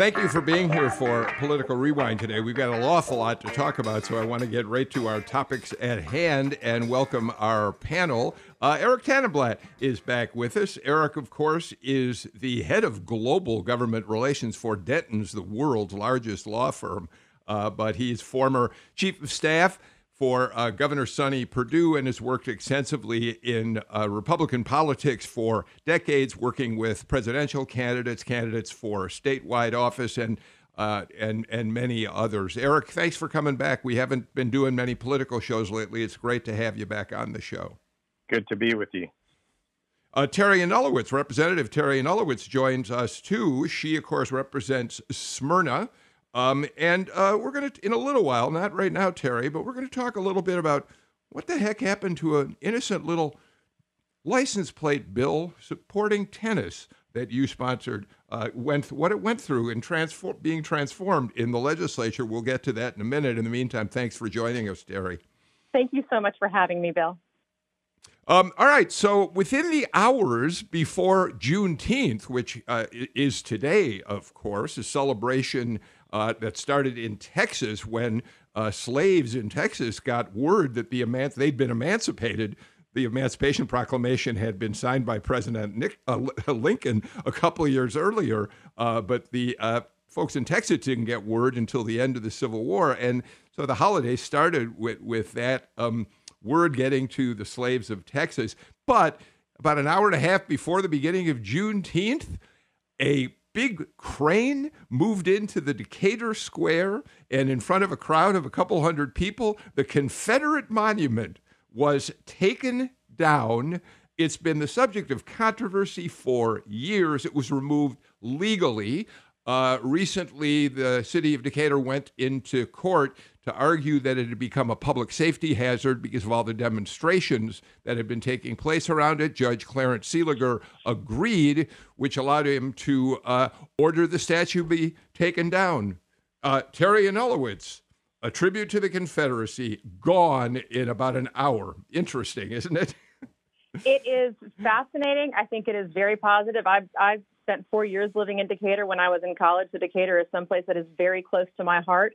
Thank you for being here for Political Rewind today. We've got an awful lot to talk about, so I want to get right to our topics at hand and welcome our panel. Uh, Eric Tanenblatt is back with us. Eric, of course, is the head of global government relations for Dentons, the world's largest law firm, uh, but he's former chief of staff for uh, Governor Sonny Perdue and has worked extensively in uh, Republican politics for decades, working with presidential candidates, candidates for statewide office, and uh, and and many others. Eric, thanks for coming back. We haven't been doing many political shows lately. It's great to have you back on the show. Good to be with you. Uh, Teri Anulewicz, Representative Teri Anulewicz, joins us too. She, of course, represents Smyrna. Um, and uh, we're going to, in a little while, not right now, Teri, but we're going to talk a little bit about what the heck happened to an innocent little license plate bill supporting tennis that you sponsored. Uh, went what it went through and transform, being transformed in the legislature. We'll get to that in a minute. In the meantime, thanks for joining us, Teri. Thank you so much for having me, Bill. Um, all right. So within the hours before Juneteenth, which uh, is today, of course, a celebration uh, that started in Texas when uh, slaves in Texas got word that the eman- they'd been emancipated. The Emancipation Proclamation had been signed by President Nick, uh, Lincoln a couple of years earlier, uh, but the uh, folks in Texas didn't get word until the end of the Civil War, and so the holiday started with with that um, word getting to the slaves of Texas. But about an hour and a half before the beginning of Juneteenth, a big crane moved into the Decatur Square, and in front of a crowd of a couple hundred people, the Confederate monument was taken down. It's been the subject of controversy for years. It was removed legally. Uh, recently, the city of Decatur went into court to argue that it had become a public safety hazard because of all the demonstrations that had been taking place around it. Judge Clarence Seeliger agreed, which allowed him to uh, order the statue be taken down. Uh, Teri Anulewicz, a tribute to the Confederacy, gone in about an hour. Interesting, isn't it? it is fascinating. I think it is very positive. I've, I've spent four years living in Decatur when I was in college. So Decatur is someplace that is very close to my heart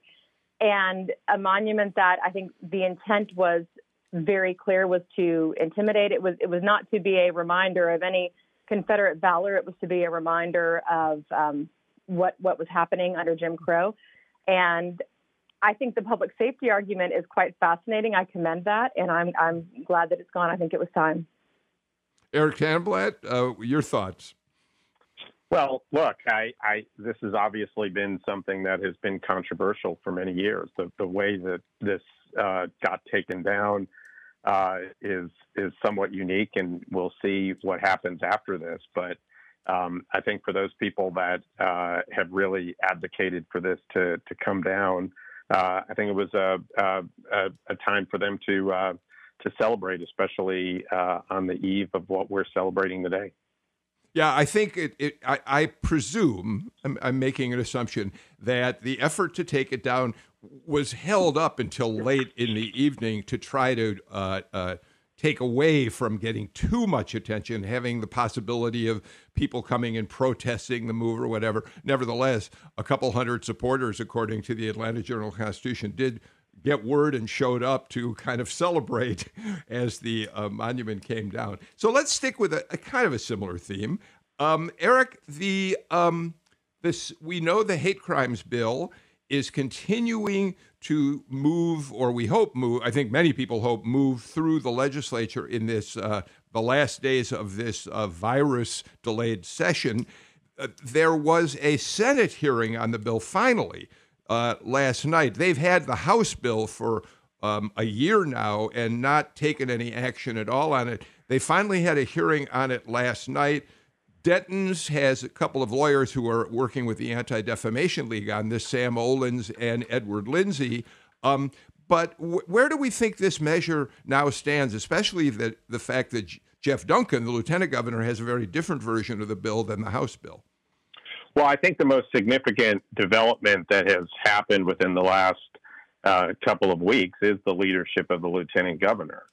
and a monument that I think the intent was very clear was to intimidate. It was it was not to be a reminder of any Confederate valor. It was to be a reminder of um, what what was happening under Jim Crow, and I think the public safety argument is quite fascinating. I commend that, and I'm I'm glad that it's gone. I think it was time. Eric Tanenblatt, uh, your thoughts? Well, look, I, I, this has obviously been something that has been controversial for many years. The, the way that this uh, got taken down uh, is is somewhat unique, and we'll see what happens after this. But um, I think for those people that uh, have really advocated for this to to come down, uh, I think it was a, a, a time for them to uh, to celebrate, especially uh, on the eve of what we're celebrating today. Yeah, I think it. it I, I, presume I'm, I'm, making an assumption that the effort to take it down was held up until late in the evening to try to uh, uh, take away from getting too much attention, having the possibility of people coming and protesting the move or whatever. Nevertheless, a couple hundred supporters, according to the Atlanta Journal Constitution, did get word and showed up to kind of celebrate as the uh, monument came down. So let's stick with a, a kind of a similar theme. Um, Eric, the um, this we know the hate crimes bill is continuing to move, or we hope move. I think many people hope move through the legislature in this uh, the last days of this uh, virus delayed session. Uh, there was a Senate hearing on the bill finally uh, last night. They've had the House bill for um, a year now and not taken any action at all on it. They finally had a hearing on it last night. Dentons has a couple of lawyers who are working with the Anti Defamation League on this, Sam Olens and Edward Lindsey. Um, But w- where do we think this measure now stands, especially the, the fact that J- Jeff Duncan, the lieutenant governor, has a very different version of the bill than the House bill? Well, I think the most significant development that has happened within the last uh, couple of weeks is the leadership of the lieutenant governor.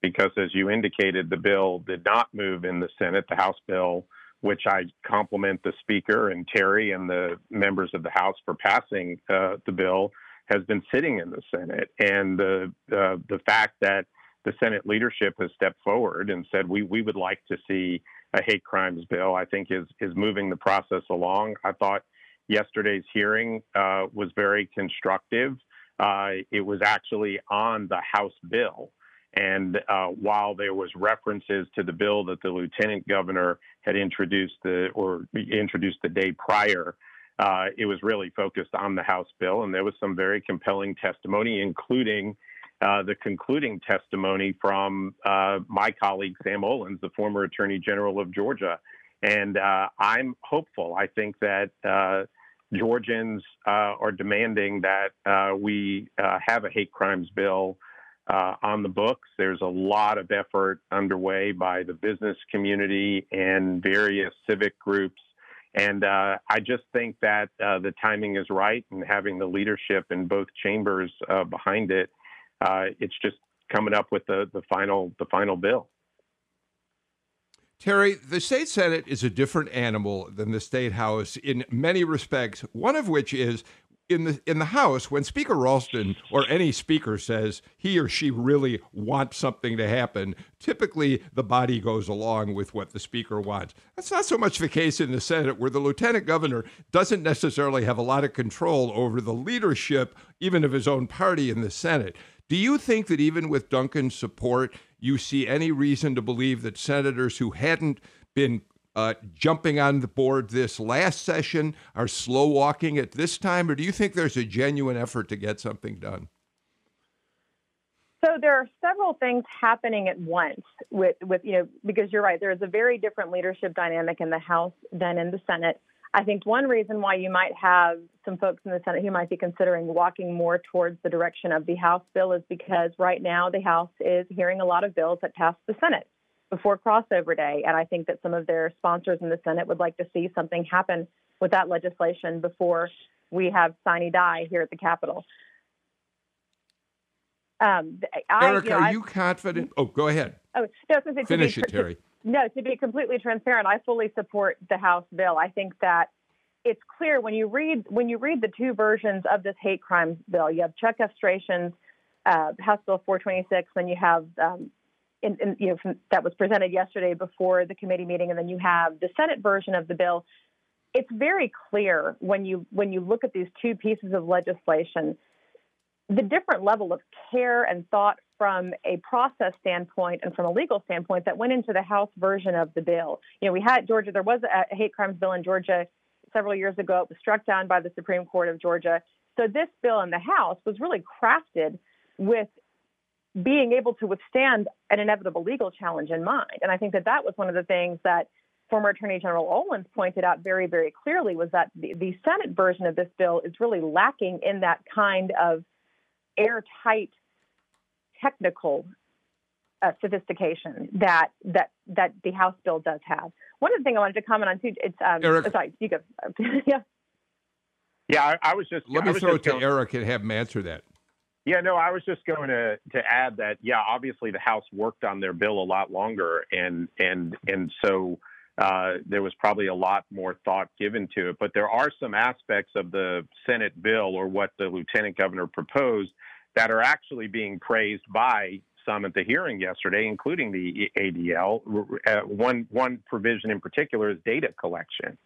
Because as you indicated, the bill did not move in the Senate. The House bill, which I compliment the Speaker and Teri and the members of the House for passing uh, the bill, has been sitting in the Senate. And the uh, the fact that the Senate leadership has stepped forward and said we we would like to see a hate crimes bill, I think is is moving the process along. I thought yesterday's hearing uh, was very constructive. Uh, it was actually on the House bill. And uh, while there was references to the bill that the lieutenant governor had introduced the or introduced the day prior, uh, it was really focused on the House bill, and there was some very compelling testimony, including uh, the concluding testimony from uh, my colleague Sam Olens, the former Attorney General of Georgia. And uh, I'm hopeful. I think that uh, Georgians uh, are demanding that we have a hate crimes bill on the books. There's a lot of effort underway by the business community and various civic groups and uh, I just think that uh, the timing is right, and having the leadership in both chambers uh, behind it, uh, it's just coming up with the, the final the final bill. Teri, the state senate is a different animal than the state house in many respects. One of which is in the in the House, when Speaker Ralston or any speaker says he or she really wants something to happen, typically the body goes along with what the speaker wants. That's not so much the case in the Senate, where the lieutenant governor doesn't necessarily have a lot of control over the leadership, even of his own party in the Senate. Do you think that even with Duncan's support, you see any reason to believe that senators who hadn't been uh, jumping on the board this last session are slow walking at this time, or do you think there's a genuine effort to get something done? So there are several things happening at once with, with you know because you're right there is a very different leadership dynamic in the House than in the Senate. I think one reason why you might have some folks in the Senate who might be considering walking more towards the direction of the House bill is because right now the House is hearing a lot of bills that pass the Senate before crossover day. And I think that some of their sponsors in the Senate would like to see something happen with that legislation before we have sine die here at the Capitol. Um, I, Eric, you know, are you confident? Oh, go ahead. Oh, no, Finish be, it, Teri. To, no, to be completely transparent, I fully support the House bill. I think that it's clear when you read when you read the two versions of this hate crimes bill. You have Chuck Efstration's uh, House Bill 426, then you have um, in, in, you know, from, that was presented yesterday before the committee meeting, and then you have the Senate version of the bill. It's very clear when you when you look at these two pieces of legislation, the different level of care and thought from a process standpoint and from a legal standpoint that went into the House version of the bill. You know, we had Georgia. There was a hate crimes bill in Georgia several years ago. It was struck down by the Supreme Court of Georgia. So this bill in the House was really crafted with being able to withstand an inevitable legal challenge in mind. And I think that that was one of the things that former Attorney General Olens pointed out very, very clearly was that the, the Senate version of this bill is really lacking in that kind of airtight technical uh, sophistication that that that the House bill does have. One of the things I wanted to comment on too, it's um, Eric, sorry, you go. yeah. Yeah, I, I, was just. Let me throw it to going, Eric and have him answer that. Yeah, no, I was just going to to add that yeah, obviously the House worked on their bill a lot longer, and and and so uh, there was probably a lot more thought given to it. But there are some aspects of the Senate bill or what the lieutenant governor proposed that are actually being praised by some at the hearing yesterday, including the ADL. Uh, one one provision in particular is data collection.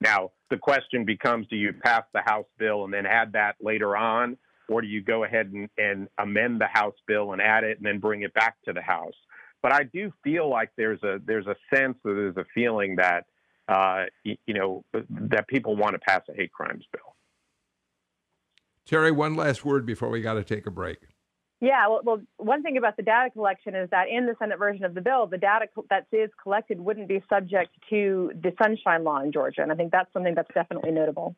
Now the question becomes: Do you pass the House bill and then add that later on? or do you go ahead and, and amend the House bill and add it and then bring it back to the House? But I do feel like there's a there's a sense that there's a feeling that uh, you, you know that people want to pass a hate crimes bill. Teri, one last word before we got to take a break. Yeah, well, well, one thing about the data collection is that in the Senate version of the bill, the data co- that is collected wouldn't be subject to the Sunshine Law in Georgia, and I think that's something that's definitely notable.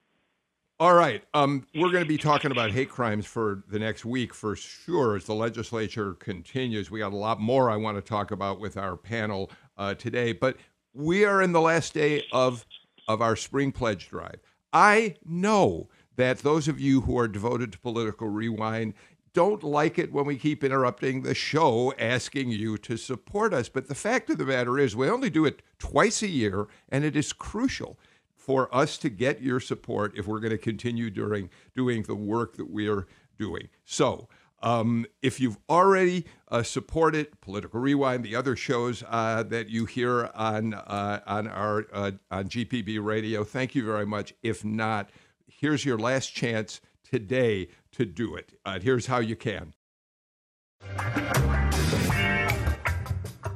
All right. Um, we're going to be talking about hate crimes for the next week for sure as the legislature continues. We got a lot more I want to talk about with our panel uh, today, but we are in the last day of of our spring pledge drive. I know that those of you who are devoted to political rewind don't like it when we keep interrupting the show asking you to support us. But the fact of the matter is, we only do it twice a year, and it is crucial for us to get your support if we're going to continue during doing the work that we are doing. So, um, if you've already uh, supported Political Rewind, the other shows uh, that you hear on uh, on our uh, on GPB Radio, thank you very much. If not, here's your last chance today to do it. Uh, here's how you can.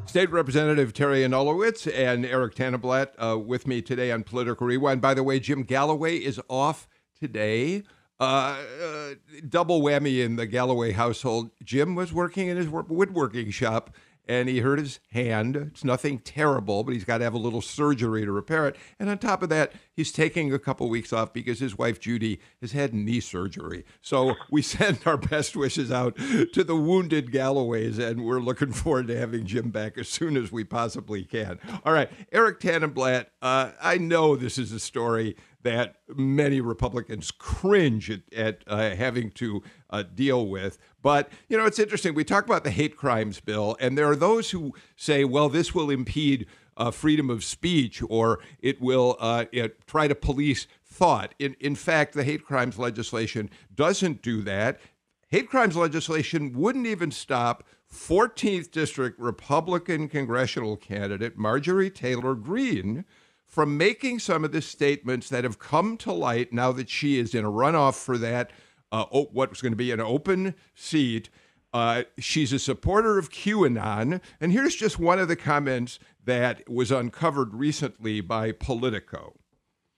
State Representative Teri Anulewicz and Eric Tanenblatt uh, with me today on Political Rewind. By the way, Jim Galloway is off today. Uh, uh, double whammy in the Galloway household. Jim was working in his woodworking shop and he hurt his hand. It's nothing terrible, but he's got to have a little surgery to repair it. And on top of that, he's taking a couple weeks off because his wife Judy has had knee surgery. So we send our best wishes out to the wounded Galloways, and we're looking forward to having Jim back as soon as we possibly can. All right, Eric Tanenblatt, uh, I know this is a story that many Republicans cringe at, at uh, having to uh, deal with. But, you know, it's interesting. We talk about the hate crimes bill, and there are those who say, well, this will impede uh, freedom of speech or it will uh, it, try to police thought. In, in fact, the hate crimes legislation doesn't do that. Hate crimes legislation wouldn't even stop 14th District Republican congressional candidate Marjorie Taylor Greene from making some of the statements that have come to light now that she is in a runoff for that, uh, what was going to be an open seat. Uh, she's a supporter of QAnon. And here's just one of the comments that was uncovered recently by Politico.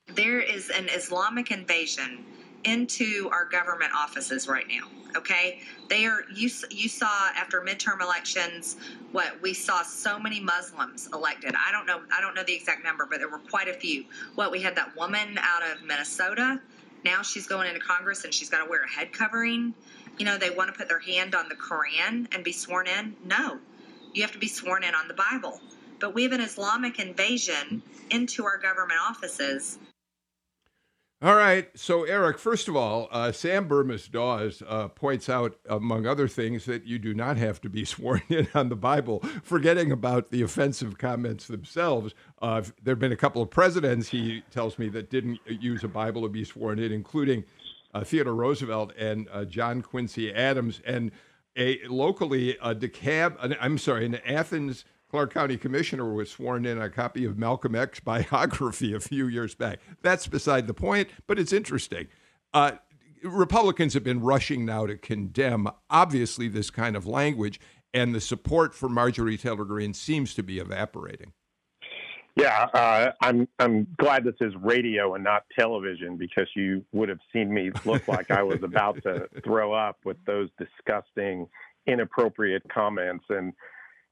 There is an Islamic invasion into our government offices right now. Okay, they are. You you saw after midterm elections what we saw so many Muslims elected. I don't know. I don't know the exact number, but there were quite a few. What we had that woman out of Minnesota. Now she's going into Congress and she's got to wear a head covering. You know, they want to put their hand on the Koran and be sworn in. No, you have to be sworn in on the Bible. But we have an Islamic invasion into our government offices all right. So, Eric, first of all, uh, Sam Bermas Dawes uh, points out, among other things, that you do not have to be sworn in on the Bible, forgetting about the offensive comments themselves. Uh, there have been a couple of presidents, he tells me, that didn't use a Bible to be sworn in, including uh, Theodore Roosevelt and uh, John Quincy Adams. And a locally, a DeKalb, I'm sorry, in Athens, Clarke County Commissioner was sworn in a copy of Malcolm X biography a few years back. That's beside the point, but it's interesting. Uh, Republicans have been rushing now to condemn, obviously, this kind of language, and the support for Marjorie Taylor Greene seems to be evaporating. Yeah, uh, I'm I'm glad this is radio and not television because you would have seen me look like I was about to throw up with those disgusting, inappropriate comments. And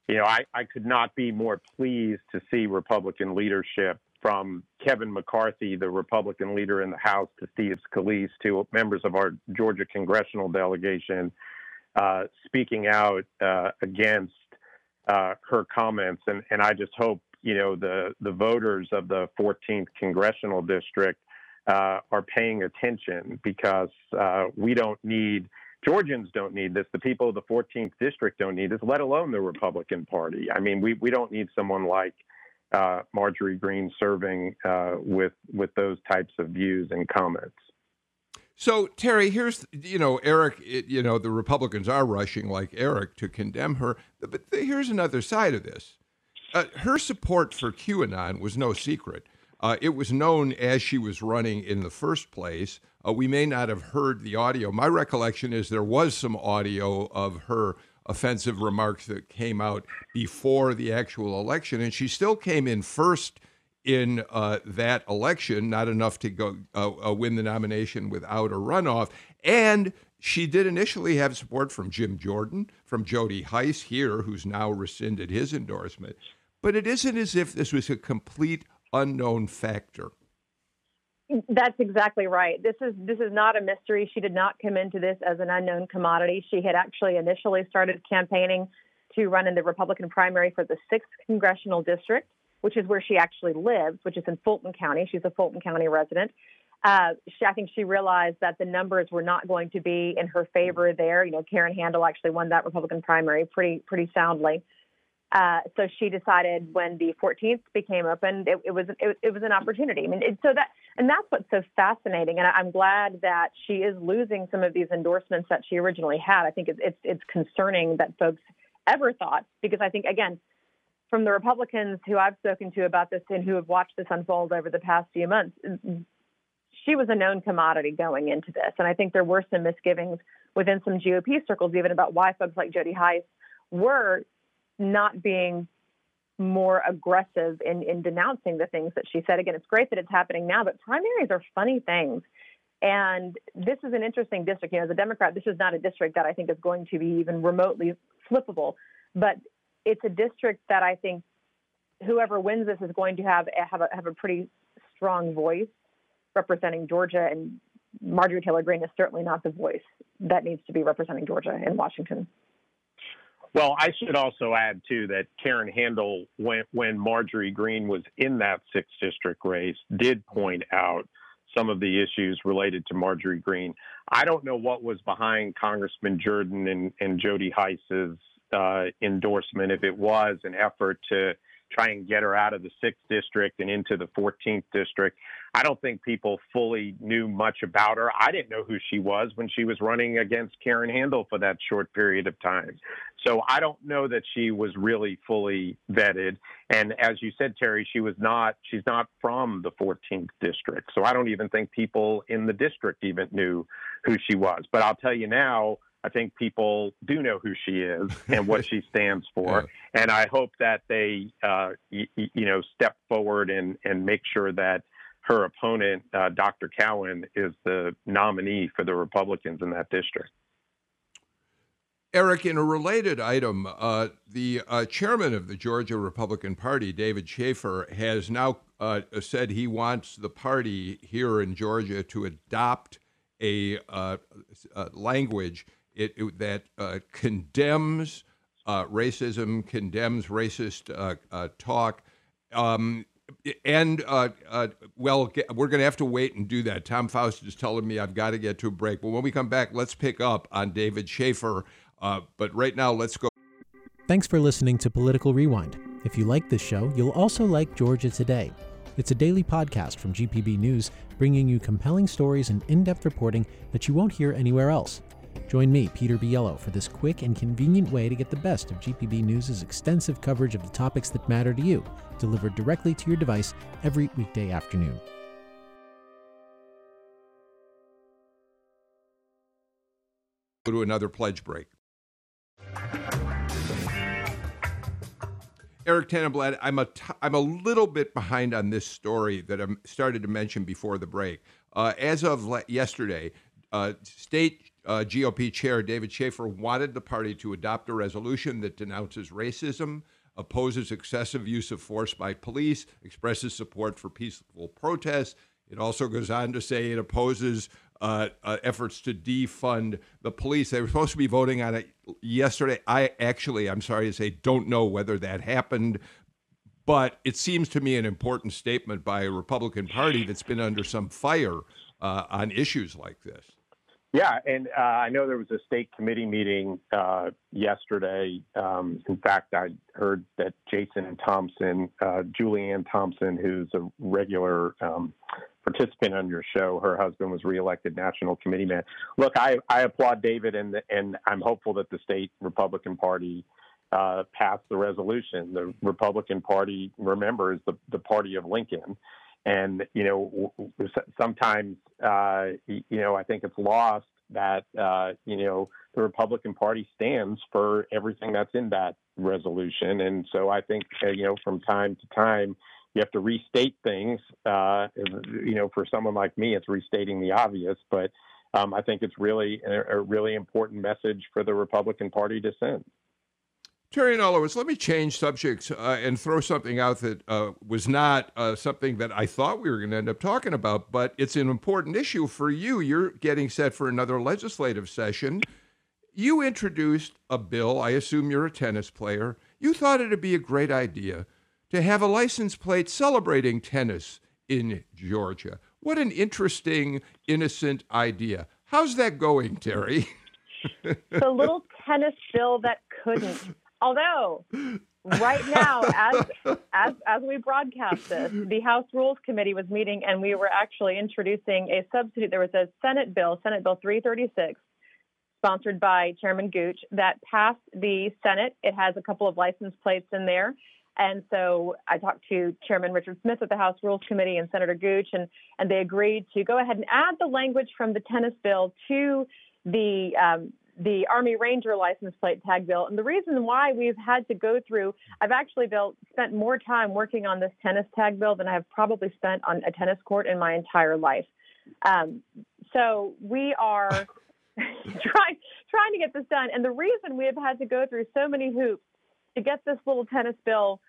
you know, I, I could not be more pleased to see Republican leadership from Kevin McCarthy, the Republican leader in the House, to Steve Scalise, to members of our Georgia congressional delegation, uh, speaking out uh, against uh, her comments. And, and I just hope, you know, the, the voters of the 14th congressional district uh, are paying attention because uh, we don't need – Georgians don't need this. The people of the 14th district don't need this, let alone the Republican Party. I mean, we, we don't need someone like uh, Marjorie Greene serving uh, with with those types of views and comments. So Teri, here's you know Eric, it, you know the Republicans are rushing like Eric to condemn her, but here's another side of this. Uh, her support for QAnon was no secret. Uh, it was known as she was running in the first place. Uh, we may not have heard the audio. My recollection is there was some audio of her offensive remarks that came out before the actual election, and she still came in first in uh, that election, not enough to go uh, uh, win the nomination without a runoff. And she did initially have support from Jim Jordan, from Jody Hice here, who's now rescinded his endorsement. But it isn't as if this was a complete unknown factor. That's exactly right. This is this is not a mystery. She did not come into this as an unknown commodity. She had actually initially started campaigning to run in the Republican primary for the sixth congressional district, which is where she actually lives, which is in Fulton County. She's a Fulton County resident. Uh, she, I think she realized that the numbers were not going to be in her favor there. You know, Karen Handel actually won that Republican primary pretty pretty soundly. Uh, so she decided when the 14th became open, it, it was it, it, was an opportunity. I mean, it, so that and that's what's so fascinating. And I, am glad that she is losing some of these endorsements that she originally had. I think it's it's, it's concerning that folks ever thought because I think again from the Republicans who I've spoken to about this and who have watched this unfold over the past few months, she was a known commodity going into this. And I think there were some misgivings within some GOP circles, even about why folks like Jody Hice were not being more aggressive in, in denouncing the things that she said. Again, it's great that it's happening now, but primaries are funny things. And this is an interesting district. You know, as a Democrat, this is not a district that I think is going to be even remotely flippable, but it's a district that I think whoever wins this is going to have have a, have a pretty strong voice representing Georgia, and Marjorie Taylor Greene is certainly not the voice that needs to be representing Georgia in Washington. Well, I should also add too that Karen Handel, when when Marjorie Greene was in that sixth district race, did point out some of the issues related to Marjorie Greene. I don't know what was behind Congressman Jordan and, and Jody Hice's uh, endorsement, if it was an effort to try and get her out of the sixth district and into the 14th district. I don't think people fully knew much about her. I didn't know who she was when she was running against Karen Handel for that short period of time. So I don't know that she was really fully vetted. And as you said, Teri, she was not, she's not from the 14th district. So I don't even think people in the district even knew who she was. But I'll tell you now, I think people do know who she is and what she stands for, yeah. and I hope that they, uh, y- you know, step forward and and make sure that her opponent, uh, Dr. Cowan, is the nominee for the Republicans in that district. Eric, in a related item, uh, the uh, chairman of the Georgia Republican Party, David Shafer, has now uh, said he wants the party here in Georgia to adopt a, uh, language it, it that uh, condemns racism, condemns racist talk. Um, and uh, uh, well, we're going to have to wait and do that. Tom Faust is telling me I've got to get to a break. But when we come back, let's pick up on David Shafer. but right now, let's go. Thanks for listening to Political Rewind. If you like this show, you'll also like Georgia Today. It's a daily podcast from GPB News, bringing you compelling stories and in depth reporting that you won't hear anywhere else. Join me, Peter Biello, for this quick and convenient way to get the best of GPB News' extensive coverage of the topics that matter to you, delivered directly to your device every weekday afternoon. Go to another pledge break. Eric Tanenblatt, I'm a t- I'm a little bit behind on this story that I started to mention before the break. Uh, as of le- yesterday, uh, state uh, GOP Chair David Shafer wanted the party to adopt a resolution that denounces racism, opposes excessive use of force by police, expresses support for peaceful protests. It also goes on to say it opposes uh, uh, efforts to defund the police. They were supposed to be voting on it yesterday. I actually, I'm sorry to say, don't know whether that happened, but it seems to me an important statement by a Republican Party that's been under some fire uh, on issues like this. Yeah, and uh, I know there was a state committee meeting uh, yesterday. Um, in fact, I heard that Jason Thompson, uh, Julianne Thompson, who's a regular um, participant on your show, her husband was reelected national committee man. Look, I, I applaud David, and and I'm hopeful that the state Republican Party uh, passed the resolution. The Republican Party, remember, is the the party of Lincoln. And you know, sometimes uh, you know I think it's lost that uh, you know the Republican Party stands for everything that's in that resolution, and so I think uh, you know from time to time you have to restate things. Uh, you know, for someone like me, it's restating the obvious, but um, I think it's really a, a, really important message for the Republican Party to send. Teri Anulewicz, let me change subjects uh, and throw something out that uh, was not uh, something that I thought we were going to end up talking about, but it's an important issue for you. You're getting set for another legislative session. You introduced a bill. I assume you're a tennis player. You thought it'd be a great idea to have a license plate celebrating tennis in Georgia. What an interesting, innocent idea. How's that going, Teri? the little tennis bill that couldn't. Although, right now, as as as we broadcast this, the House Rules Committee was meeting, and we were actually introducing a substitute. There was a Senate bill, Senate Bill 336, sponsored by Chairman Gooch, that passed the Senate. It has a couple of license plates in there. And so I talked to Chairman Richard Smith of the House Rules Committee and Senator Gooch, and, and they agreed to go ahead and add the language from the tennis bill to the um, the Army Ranger license plate tag bill. And the reason why we've had to go through, I've actually built, spent more time working on this tennis tag bill than I have probably spent on a tennis court in my entire life. Um, so we are trying trying to get this done. And the reason we have had to go through so many hoops to get this little tennis bill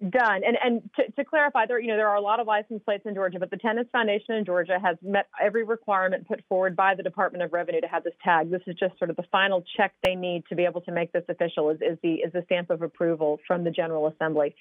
done. And and to, to, clarify, there you know there are a lot of license plates in Georgia, but the Tennis Foundation in Georgia has met every requirement put forward by the Department of Revenue to have this tag. This is just sort of the final check they need to be able to make this official. Is, is the is the stamp of approval from the General Assembly.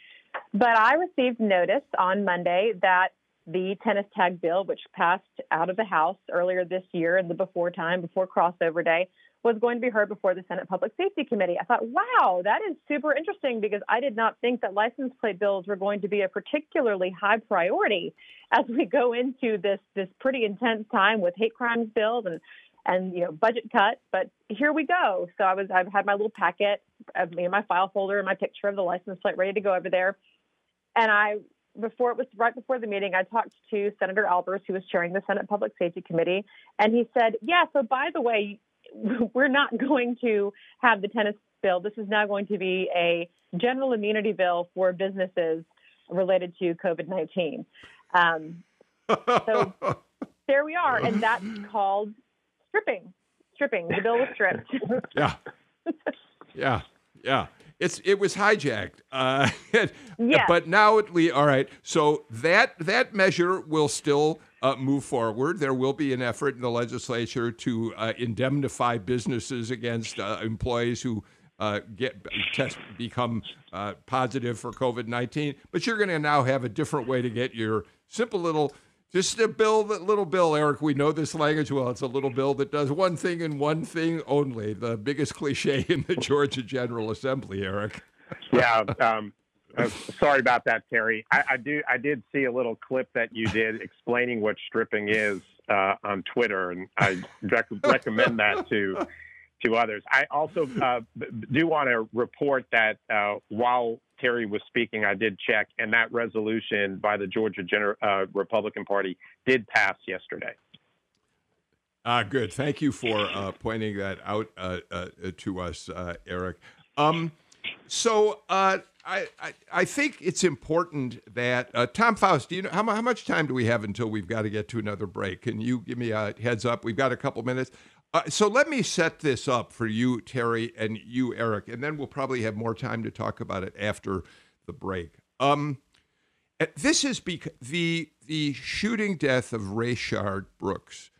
But I received notice on Monday that the tennis tag bill, which passed out of the House earlier this year in the before time, before crossover day, was going to be heard before the Senate Public Safety Committee. I thought, wow, that is super interesting because I did not think that license plate bills were going to be a particularly high priority as we go into this this pretty intense time with hate crimes bills and and you know budget cuts. But here we go. So I was I've had my little packet of me my file folder and my picture of the license plate ready to go over there, and I before it was right before the meeting, I talked to Senator Albers, who was chairing the Senate Public Safety Committee, and he said, "Yeah, so by the way, we're not going to have the tennis bill. This is now going to be a general immunity bill for businesses related to COVID 19. Um, so there we are. And that's called stripping. Stripping. The bill was stripped. yeah. Yeah. Yeah. It's it was hijacked. Uh, yeah. But now it we all right. So that that measure will still uh, move forward. There will be an effort in the legislature to uh, indemnify businesses against uh, employees who uh, get test become uh, positive for COVID nineteen. But you're going to now have a different way to get your simple little. Just a bill, that little bill, Eric. We know this language well. It's a little bill that does one thing and one thing only. The biggest cliche in the Georgia General Assembly, Eric. Yeah, um, uh, sorry about that, Teri. I, I, do. I did see a little clip that you did explaining what stripping is uh, on Twitter, and I rec- recommend that to to others. I also uh, do want to report that uh, while Teri was speaking, I did check, and that resolution by the Georgia Gener- uh, Republican Party did pass yesterday. Ah, good. Thank you for uh, pointing that out to us, Eric. Um, so uh, I, I, I think it's important that uh, Tom Faust. Do you know how, how much time do we have until we've got to get to another break? Can you give me a heads up? We've got a couple minutes. Uh, so let me set this up for you, Teri, and you, Eric, and then we'll probably have more time to talk about it after the break. Um, this is because the the shooting death of Rayshard Brooks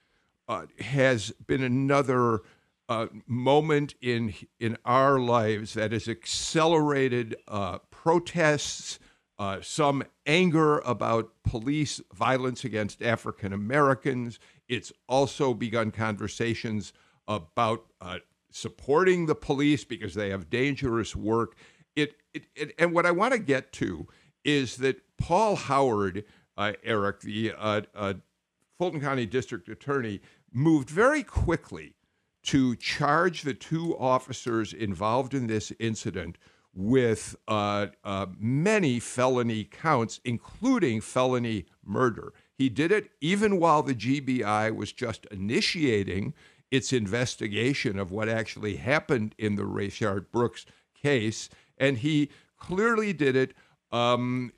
uh, has been another uh, moment in in our lives that has accelerated uh, protests, uh, some anger about police violence against African Americans. It's also begun conversations about uh, supporting the police because they have dangerous work. It, it, it and what I want to get to is that Paul Howard, uh, Eric, the uh, Fulton County District Attorney, moved very quickly to charge the two officers involved in this incident with uh, uh, many felony counts, including felony murder. He did it even while the GBI was just initiating its investigation of what actually happened in the Rayshard Brooks case. And he clearly did it um,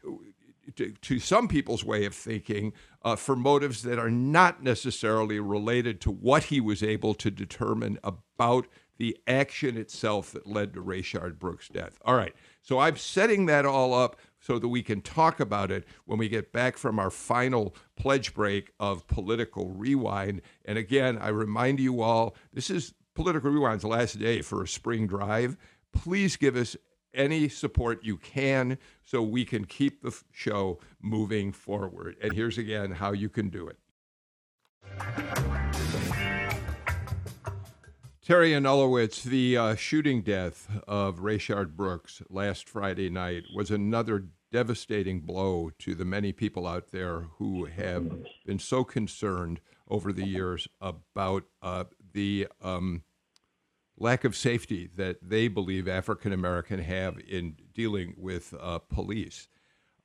to, to, some people's way of thinking uh, for motives that are not necessarily related to what he was able to determine about the action itself that led to Rayshard Brooks' death. All right. So I'm setting that all up so that we can talk about it when we get back from our final pledge break of Political Rewind. And again, I remind you all this is Political Rewind's last day for a spring drive. Please give us any support you can so we can keep the show moving forward. And here's again how you can do it. Teri Anulewicz, the uh, shooting death of Rayshard Brooks last Friday night was another devastating blow to the many people out there who have been so concerned over the years about uh, the um, lack of safety that they believe African American have in dealing with uh, police.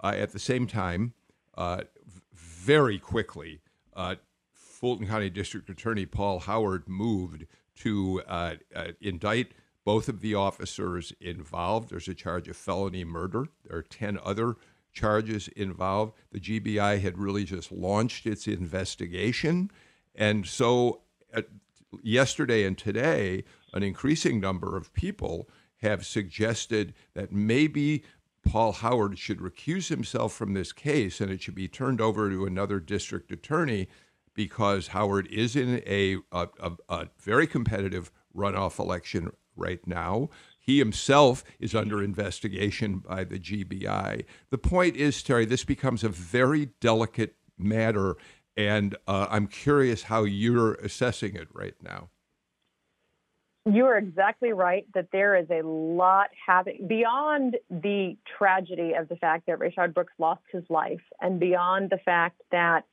Uh, at the same time, uh, very quickly, uh, Fulton County District Attorney Paul Howard moved to uh, uh, indict both of the officers involved. There's a charge of felony murder. There are 10 other charges involved. The GBI had really just launched its investigation. And so, uh, yesterday and today, an increasing number of people have suggested that maybe Paul Howard should recuse himself from this case and it should be turned over to another district attorney because Howard is in a, a, a, a very competitive runoff election right now. He himself is under investigation by the GBI. The point is, Teri, this becomes a very delicate matter, and uh, I'm curious how you're assessing it right now. You are exactly right that there is a lot happening beyond the tragedy of the fact that Rayshard Brooks lost his life, and beyond the fact that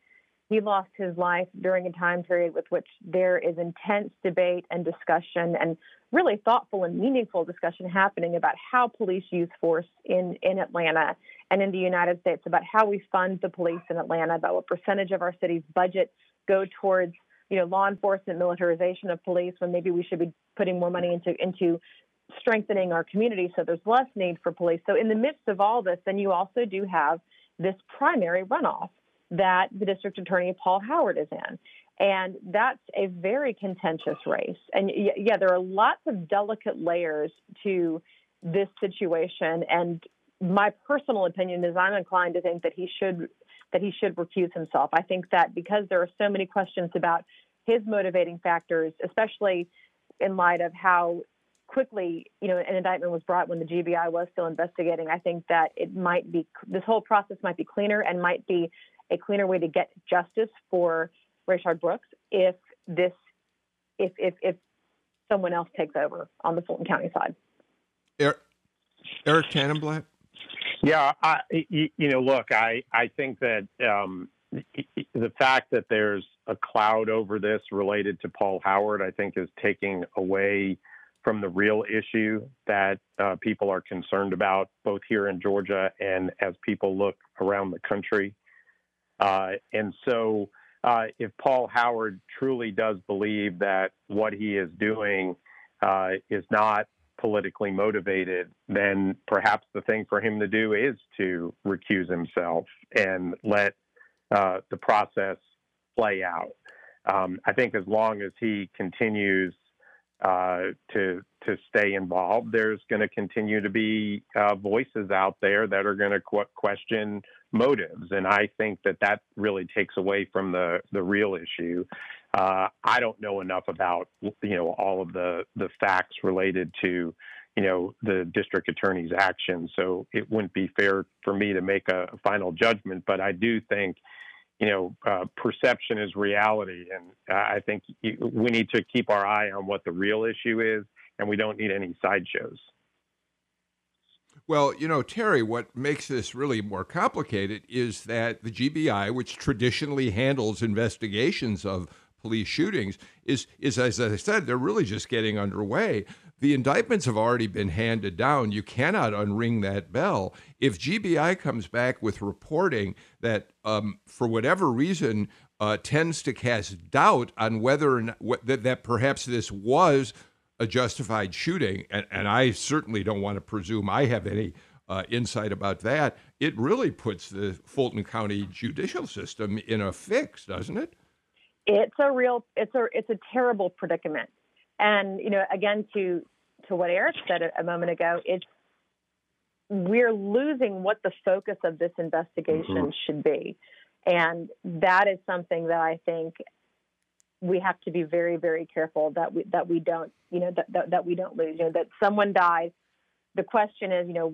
he lost his life during a time period with which there is intense debate and discussion and really thoughtful and meaningful discussion happening about how police use force in, in Atlanta and in the United States, about how we fund the police in Atlanta, about what percentage of our city's budget go towards you know law enforcement militarization of police when maybe we should be putting more money into into strengthening our community so there's less need for police. So in the midst of all this, then you also do have this primary runoff that the district attorney Paul Howard is in. And that's a very contentious race. And yeah, there are lots of delicate layers to this situation. And my personal opinion is I'm inclined to think that he should that he should recuse himself. I think that because there are so many questions about his motivating factors, especially in light of how quickly, you know, an indictment was brought when the GBI was still investigating. I think that it might be this whole process might be cleaner and might be a cleaner way to get justice for Rayshard Brooks if this if if if someone else takes over on the Fulton County side. Eric, Eric Tanenblatt. Yeah, I, you, you know, look, I I think that um, the fact that there's a cloud over this related to Paul Howard, I think, is taking away from the real issue that uh, people are concerned about, both here in Georgia and as people look around the country. Uh, and so, uh, if Paul Howard truly does believe that what he is doing uh, is not politically motivated, then perhaps the thing for him to do is to recuse himself and let uh, the process play out. Um, I think as long as he continues uh, to to stay involved, there's going to continue to be uh, voices out there that are going to qu- question motives, and I think that that really takes away from the the real issue. Uh, I don't know enough about you know all of the the facts related to you know the district attorney's actions, so it wouldn't be fair for me to make a final judgment. But I do think you know, uh, perception is reality. And I think we need to keep our eye on what the real issue is, and we don't need any sideshows. Well, you know, Teri, what makes this really more complicated is that the GBI, which traditionally handles investigations of police shootings, is, is as I said, they're really just getting underway. The indictments have already been handed down. You cannot unring that bell. If GBI comes back with reporting that, um, for whatever reason, uh, tends to cast doubt on whether or not, that, that perhaps this was a justified shooting, and, and I certainly don't want to presume I have any uh, insight about that, it really puts the Fulton County judicial system in a fix, doesn't it? It's a real, it's a, it's a terrible predicament And you know, again, to to what Eric said a, a moment ago, it's we're losing what the focus of this investigation mm-hmm. should be, and that is something that I think we have to be very, very careful that we that we don't, you know, that, that, that we don't lose. You know, that someone dies. The question is, you know,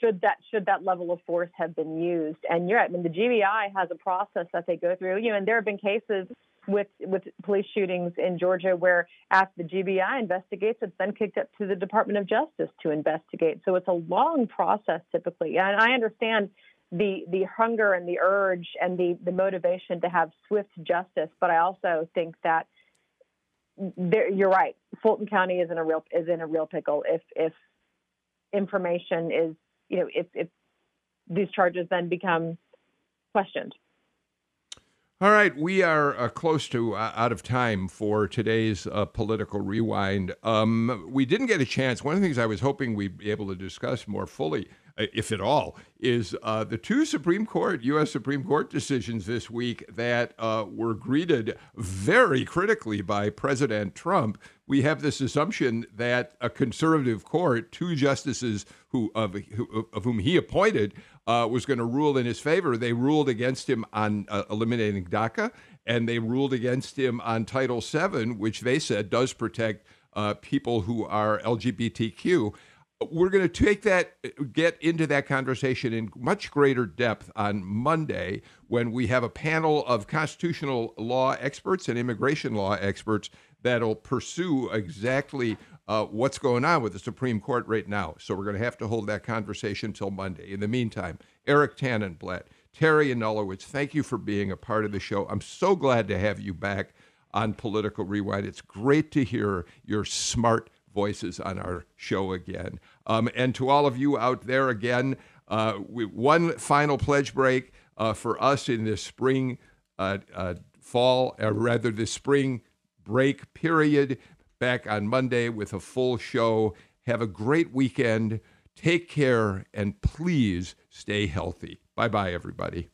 should that should that level of force have been used? And you're right. I mean, the GBI has a process that they go through. You know, and there have been cases with with police shootings in Georgia where after the GBI investigates, it's then kicked up to the Department of Justice to investigate. So it's a long process typically. And I understand the the hunger and the urge and the the motivation to have swift justice, but I also think that there, you're right. Fulton County is in a real is in a real pickle if if information is you know if if these charges then become questioned. All right, we are uh, close to uh, out of time for today's uh, political rewind. Um, we didn't get a chance. One of the things I was hoping we'd be able to discuss more fully, if at all, is uh, the two Supreme Court, U.S. Supreme Court decisions this week that uh, were greeted very critically by President Trump. We have this assumption that a conservative court, two justices who of, who, of whom he appointed, uh, was going to rule in his favor. They ruled against him on uh, eliminating DACA, and they ruled against him on Title VII, which they said does protect uh, people who are LGBTQ. We're going to take that, get into that conversation in much greater depth on Monday when we have a panel of constitutional law experts and immigration law experts that'll pursue exactly uh, what's going on with the Supreme Court right now. So we're going to have to hold that conversation until Monday. In the meantime, Eric Tanenblatt, Teri Anulewicz, thank you for being a part of the show. I'm so glad to have you back on Political Rewind. It's great to hear your smart voices on our show again. Um, and to all of you out there again, uh, we, one final pledge break uh, for us in this spring, uh, uh fall, or rather this spring break period back on Monday with a full show. Have a great weekend. Take care and please stay healthy. Bye bye, everybody.